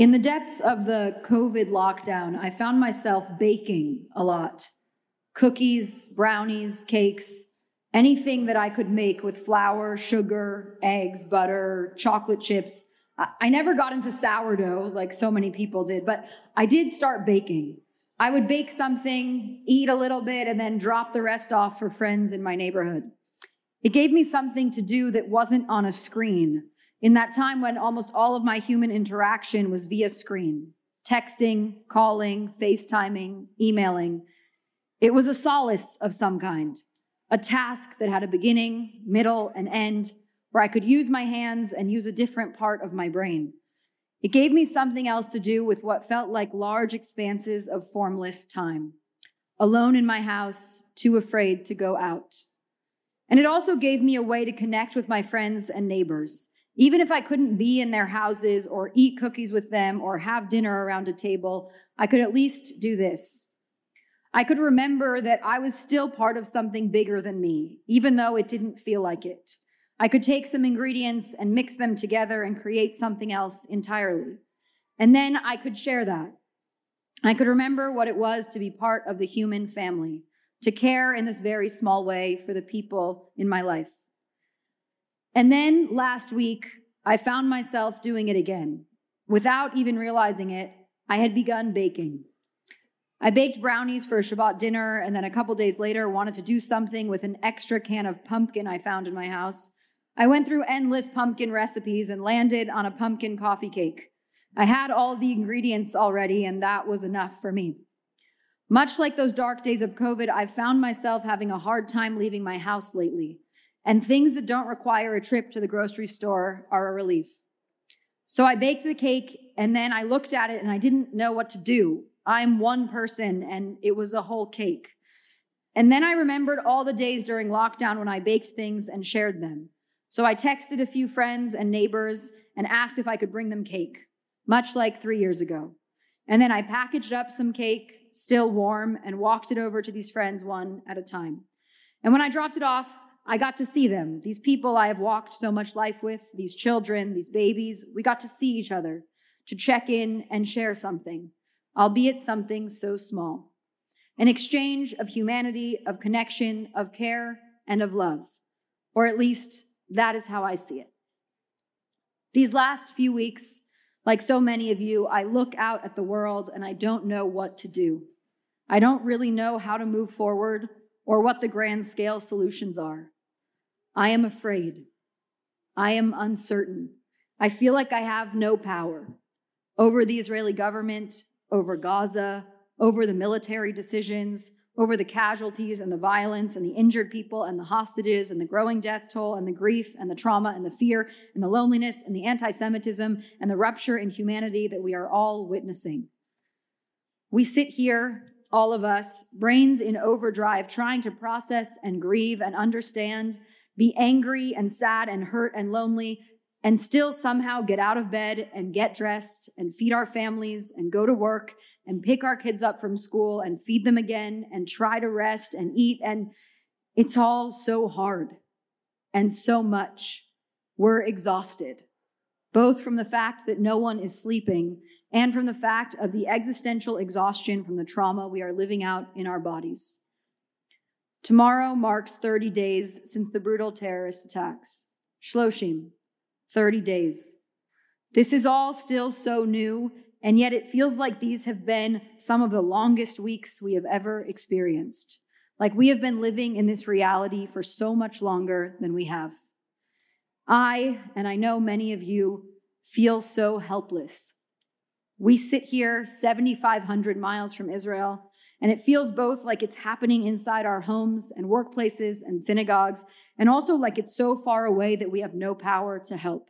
In the depths of the COVID lockdown, I found myself baking a lot cookies, brownies, cakes, anything that I could make with flour, sugar, eggs, butter, chocolate chips. I never got into sourdough like so many people did, but I did start baking. I would bake something, eat a little bit, and then drop the rest off for friends in my neighborhood. It gave me something to do that wasn't on a screen, in that time when almost all of my human interaction was via screen texting, calling, FaceTiming, emailing. It was a solace of some kind, a task that had a beginning, middle, and end, where I could use my hands and use a different part of my brain. It gave me something else to do with what felt like large expanses of formless time, alone in my house, too afraid to go out. And it also gave me a way to connect with my friends and neighbors even if I couldn't be in their houses or eat cookies with them or have dinner around a table, I could at least do this. I could remember that I was still part of something bigger than me, even though it didn't feel like it. I could take some ingredients and mix them together and create something else entirely. And then I could share that. I could remember what it was to be part of the human family, to care in this very small way for the people in my life. And then last week, I found myself doing it again. Without even realizing it, I had begun baking. I baked brownies for a Shabbat dinner, and then a couple days later, wanted to do something with an extra can of pumpkin I found in my house. I went through endless pumpkin recipes and landed on a pumpkin coffee cake. I had all the ingredients already, and that was enough for me. Much like those dark days of COVID, I've found myself having a hard time leaving my house lately and things that don't require a trip to the grocery store are a relief. So I baked the cake and then I looked at it and I didn't know what to do. I'm one person and it was a whole cake. And then I remembered all the days during lockdown when I baked things and shared them. So I texted a few friends and neighbors and asked if I could bring them cake, much like three years ago. And then I packaged up some cake, still warm, and walked it over to these friends one at a time. And when I dropped it off, I got to see them, these people I have walked so much life with, these children, these babies. We got to see each other, to check in and share something, albeit something so small. An exchange of humanity, of connection, of care, and of love. Or at least that is how I see it. These last few weeks, like so many of you, I look out at the world and I don't know what to do. I don't really know how to move forward or what the grand scale solutions are. I am afraid. I am uncertain. I feel like I have no power over the Israeli government, over Gaza, over the military decisions, over the casualties and the violence and the injured people and the hostages and the growing death toll and the grief and the trauma and the fear and the loneliness and the anti Semitism and the rupture in humanity that we are all witnessing. We sit here, all of us, brains in overdrive, trying to process and grieve and understand be angry and sad and hurt and lonely, and still somehow get out of bed and get dressed and feed our families and go to work and pick our kids up from school and feed them again and try to rest and eat. And it's all so hard and so much. We're exhausted, both from the fact that no one is sleeping and from the fact of the existential exhaustion from the trauma we are living out in our bodies. Tomorrow marks 30 days since the brutal terrorist attacks. Shloshim, 30 days. This is all still so new, and yet it feels like these have been some of the longest weeks we have ever experienced. Like we have been living in this reality for so much longer than we have. I, and I know many of you, feel so helpless. We sit here 7,500 miles from Israel and it feels both like it's happening inside our homes and workplaces and synagogues, and also like it's so far away that we have no power to help.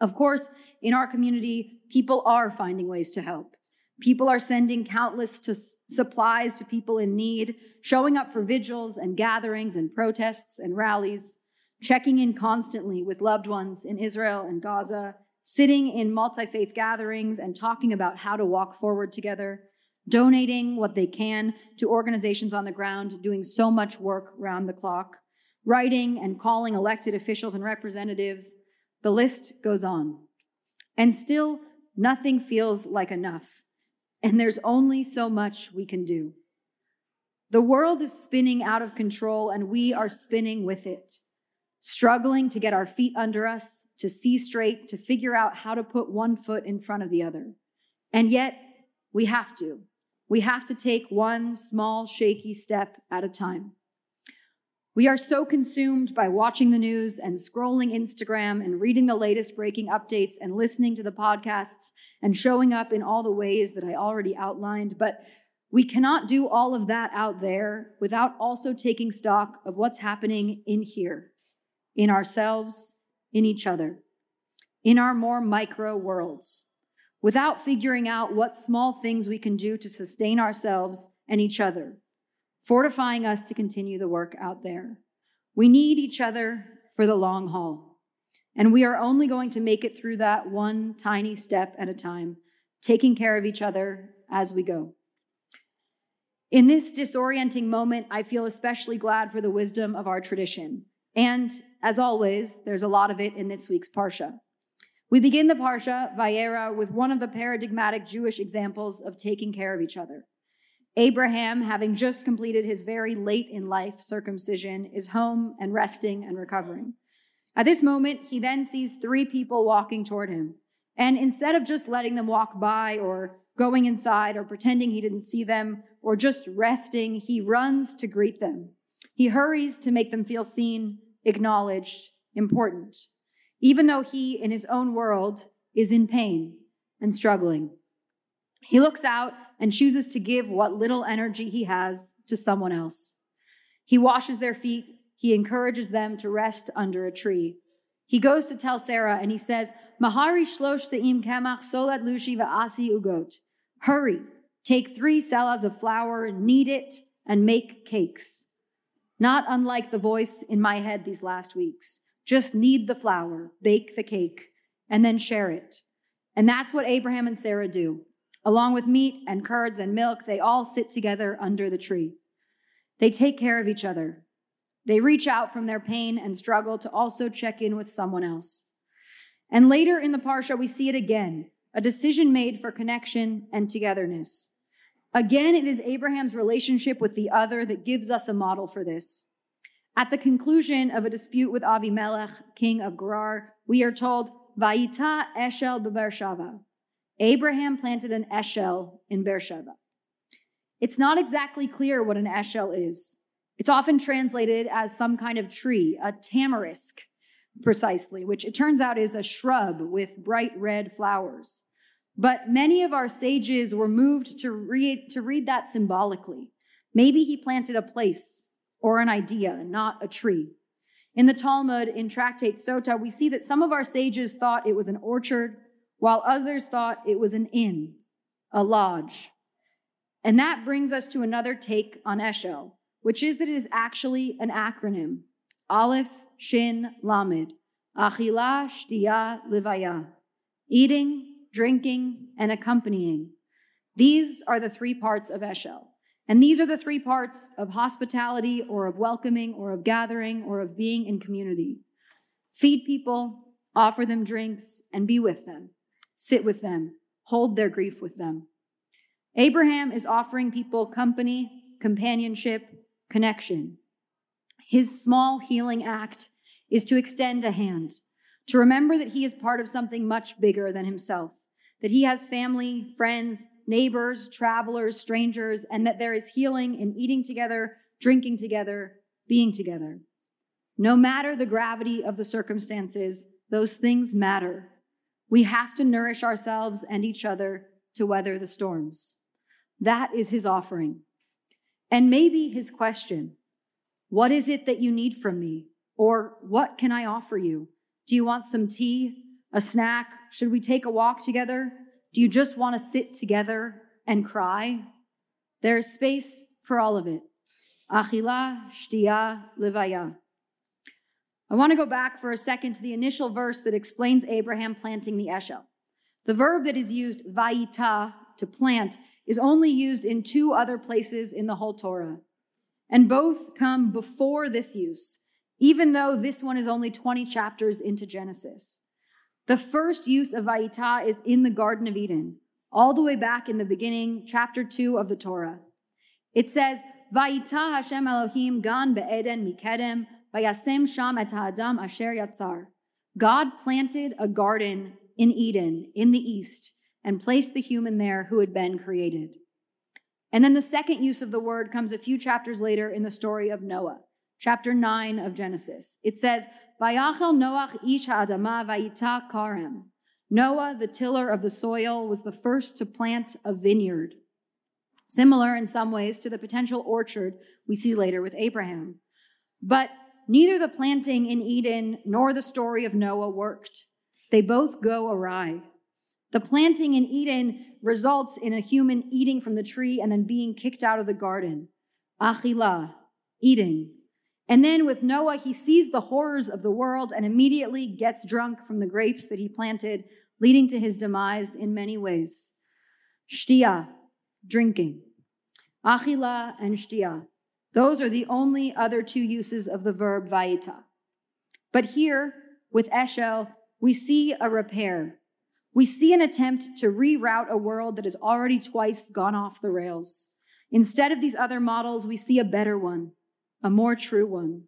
Of course, in our community, people are finding ways to help. People are sending countless to supplies to people in need, showing up for vigils and gatherings and protests and rallies, checking in constantly with loved ones in Israel and Gaza, sitting in multi faith gatherings and talking about how to walk forward together, donating what they can to organizations on the ground doing so much work round the clock, writing and calling elected officials and representatives. The list goes on. And still, nothing feels like enough and there's only so much we can do. The world is spinning out of control, and we are spinning with it, struggling to get our feet under us, to see straight, to figure out how to put one foot in front of the other. And yet, we have to. We have to take one small, shaky step at a time. We are so consumed by watching the news and scrolling Instagram and reading the latest breaking updates and listening to the podcasts and showing up in all the ways that I already outlined. But we cannot do all of that out there without also taking stock of what's happening in here, in ourselves, in each other, in our more micro worlds, without figuring out what small things we can do to sustain ourselves and each other fortifying us to continue the work out there. We need each other for the long haul. And we are only going to make it through that one tiny step at a time, taking care of each other as we go. In this disorienting moment, I feel especially glad for the wisdom of our tradition. And as always, there's a lot of it in this week's Parsha. We begin the Parsha, Vayera, with one of the paradigmatic Jewish examples of taking care of each other. Abraham, having just completed his very late in life circumcision, is home and resting and recovering. At this moment, he then sees three people walking toward him. And instead of just letting them walk by or going inside or pretending he didn't see them or just resting, he runs to greet them. He hurries to make them feel seen, acknowledged, important, even though he, in his own world, is in pain and struggling. He looks out and chooses to give what little energy he has to someone else. He washes their feet. He encourages them to rest under a tree. He goes to tell Sarah and he says, Mahari shlosh se'im kemach solat lushi va'asi ugot. Hurry, take three sellas of flour, knead it, and make cakes. Not unlike the voice in my head these last weeks. Just knead the flour, bake the cake, and then share it. And that's what Abraham and Sarah do. Along with meat and curds and milk, they all sit together under the tree. They take care of each other. They reach out from their pain and struggle to also check in with someone else. And later in the Parsha, we see it again a decision made for connection and togetherness. Again, it is Abraham's relationship with the other that gives us a model for this. At the conclusion of a dispute with Avimelech, king of Gerar, we are told, Vayita Eshel Beersheva. Abraham planted an eshel in Beersheba. It's not exactly clear what an eshel is. It's often translated as some kind of tree, a tamarisk, precisely, which it turns out is a shrub with bright red flowers. But many of our sages were moved to read, to read that symbolically. Maybe he planted a place or an idea, not a tree. In the Talmud, in Tractate Sota, we see that some of our sages thought it was an orchard while others thought it was an inn, a lodge. And that brings us to another take on Eshel, which is that it is actually an acronym Aleph, Shin, Lamed, Achila, Shtia, Livaya, eating, drinking, and accompanying. These are the three parts of Eshel. And these are the three parts of hospitality or of welcoming or of gathering or of being in community. Feed people, offer them drinks, and be with them sit with them, hold their grief with them. Abraham is offering people company, companionship, connection. His small healing act is to extend a hand, to remember that he is part of something much bigger than himself, that he has family, friends, neighbors, travelers, strangers, and that there is healing in eating together, drinking together, being together. No matter the gravity of the circumstances, those things matter. We have to nourish ourselves and each other to weather the storms. That is his offering. And maybe his question What is it that you need from me? Or what can I offer you? Do you want some tea? A snack? Should we take a walk together? Do you just want to sit together and cry? There is space for all of it. Achila, shtia, livaya. I want to go back for a second to the initial verse that explains Abraham planting the eshel. The verb that is used, vayita, to plant, is only used in two other places in the whole Torah. And both come before this use, even though this one is only 20 chapters into Genesis. The first use of vayita is in the Garden of Eden, all the way back in the beginning, chapter 2 of the Torah. It says, Vayita Hashem Elohim gan be'eden mikedem vayasem sham et ha'adam asher yatzar. God planted a garden in Eden in the east and placed the human there who had been created. And then the second use of the word comes a few chapters later in the story of Noah, chapter 9 of Genesis. It says, Vayachel Noach ish ha'adama vayita karem. Noah, the tiller of the soil, was the first to plant a vineyard similar in some ways to the potential orchard we see later with Abraham. But neither the planting in Eden nor the story of Noah worked. They both go awry. The planting in Eden results in a human eating from the tree and then being kicked out of the garden. Achila, eating. And then with Noah, he sees the horrors of the world and immediately gets drunk from the grapes that he planted, leading to his demise in many ways. Shtia, drinking. Achila and shtia. Those are the only other two uses of the verb vayita. But here, with Eshel, we see a repair. We see an attempt to reroute a world that has already twice gone off the rails. Instead of these other models, we see a better one, a more true one.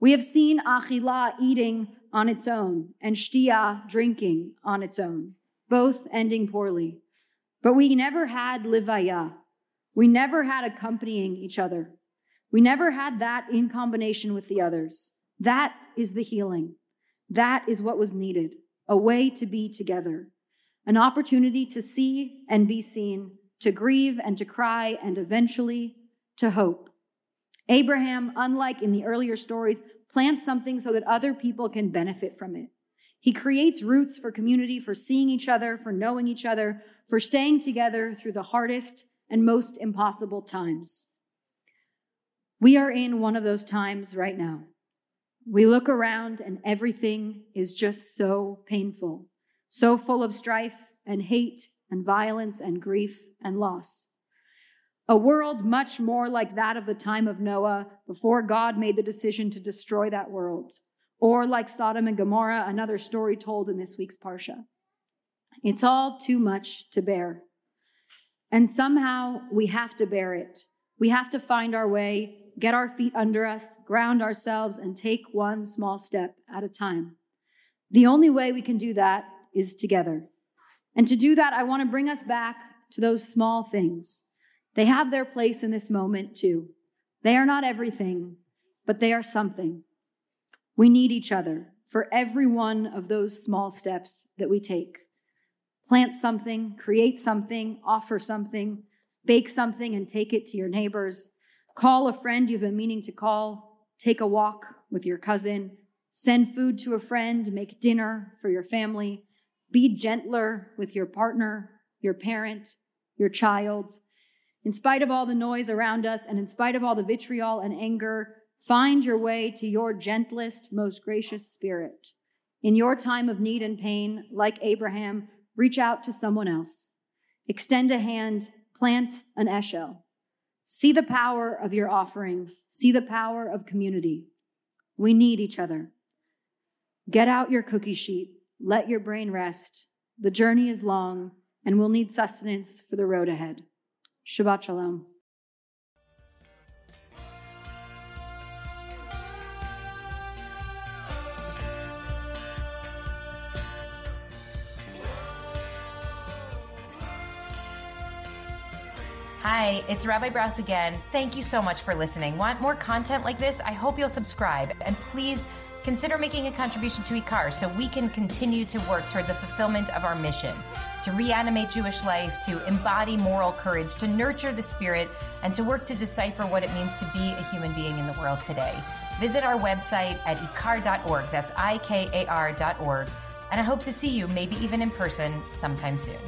We have seen Achila eating on its own and Shtia drinking on its own, both ending poorly. But we never had Livaya. We never had accompanying each other. We never had that in combination with the others. That is the healing. That is what was needed a way to be together, an opportunity to see and be seen, to grieve and to cry, and eventually to hope. Abraham, unlike in the earlier stories, plants something so that other people can benefit from it. He creates roots for community, for seeing each other, for knowing each other, for staying together through the hardest and most impossible times. We are in one of those times right now. We look around and everything is just so painful, so full of strife and hate and violence and grief and loss. A world much more like that of the time of Noah before God made the decision to destroy that world, or like Sodom and Gomorrah, another story told in this week's Parsha. It's all too much to bear. And somehow we have to bear it. We have to find our way, get our feet under us, ground ourselves, and take one small step at a time. The only way we can do that is together. And to do that, I want to bring us back to those small things. They have their place in this moment too. They are not everything, but they are something. We need each other for every one of those small steps that we take plant something, create something, offer something, bake something and take it to your neighbors, call a friend you've been meaning to call, take a walk with your cousin, send food to a friend, make dinner for your family, be gentler with your partner, your parent, your child. In spite of all the noise around us and in spite of all the vitriol and anger, find your way to your gentlest, most gracious spirit. In your time of need and pain, like Abraham, reach out to someone else. Extend a hand, plant an eshel. See the power of your offering. See the power of community. We need each other. Get out your cookie sheet. Let your brain rest. The journey is long, and we'll need sustenance for the road ahead. Shabbat Shalom. Hi, it's Rabbi Brous again. Thank you so much for listening. Want more content like this? I hope you'll subscribe and please consider making a contribution to IKAR so we can continue to work toward the fulfillment of our mission to reanimate Jewish life, to embody moral courage, to nurture the spirit, and to work to decipher what it means to be a human being in the world today. Visit our website at ikar.org. That's I K A R.org And I hope to see you, maybe even in person, sometime soon.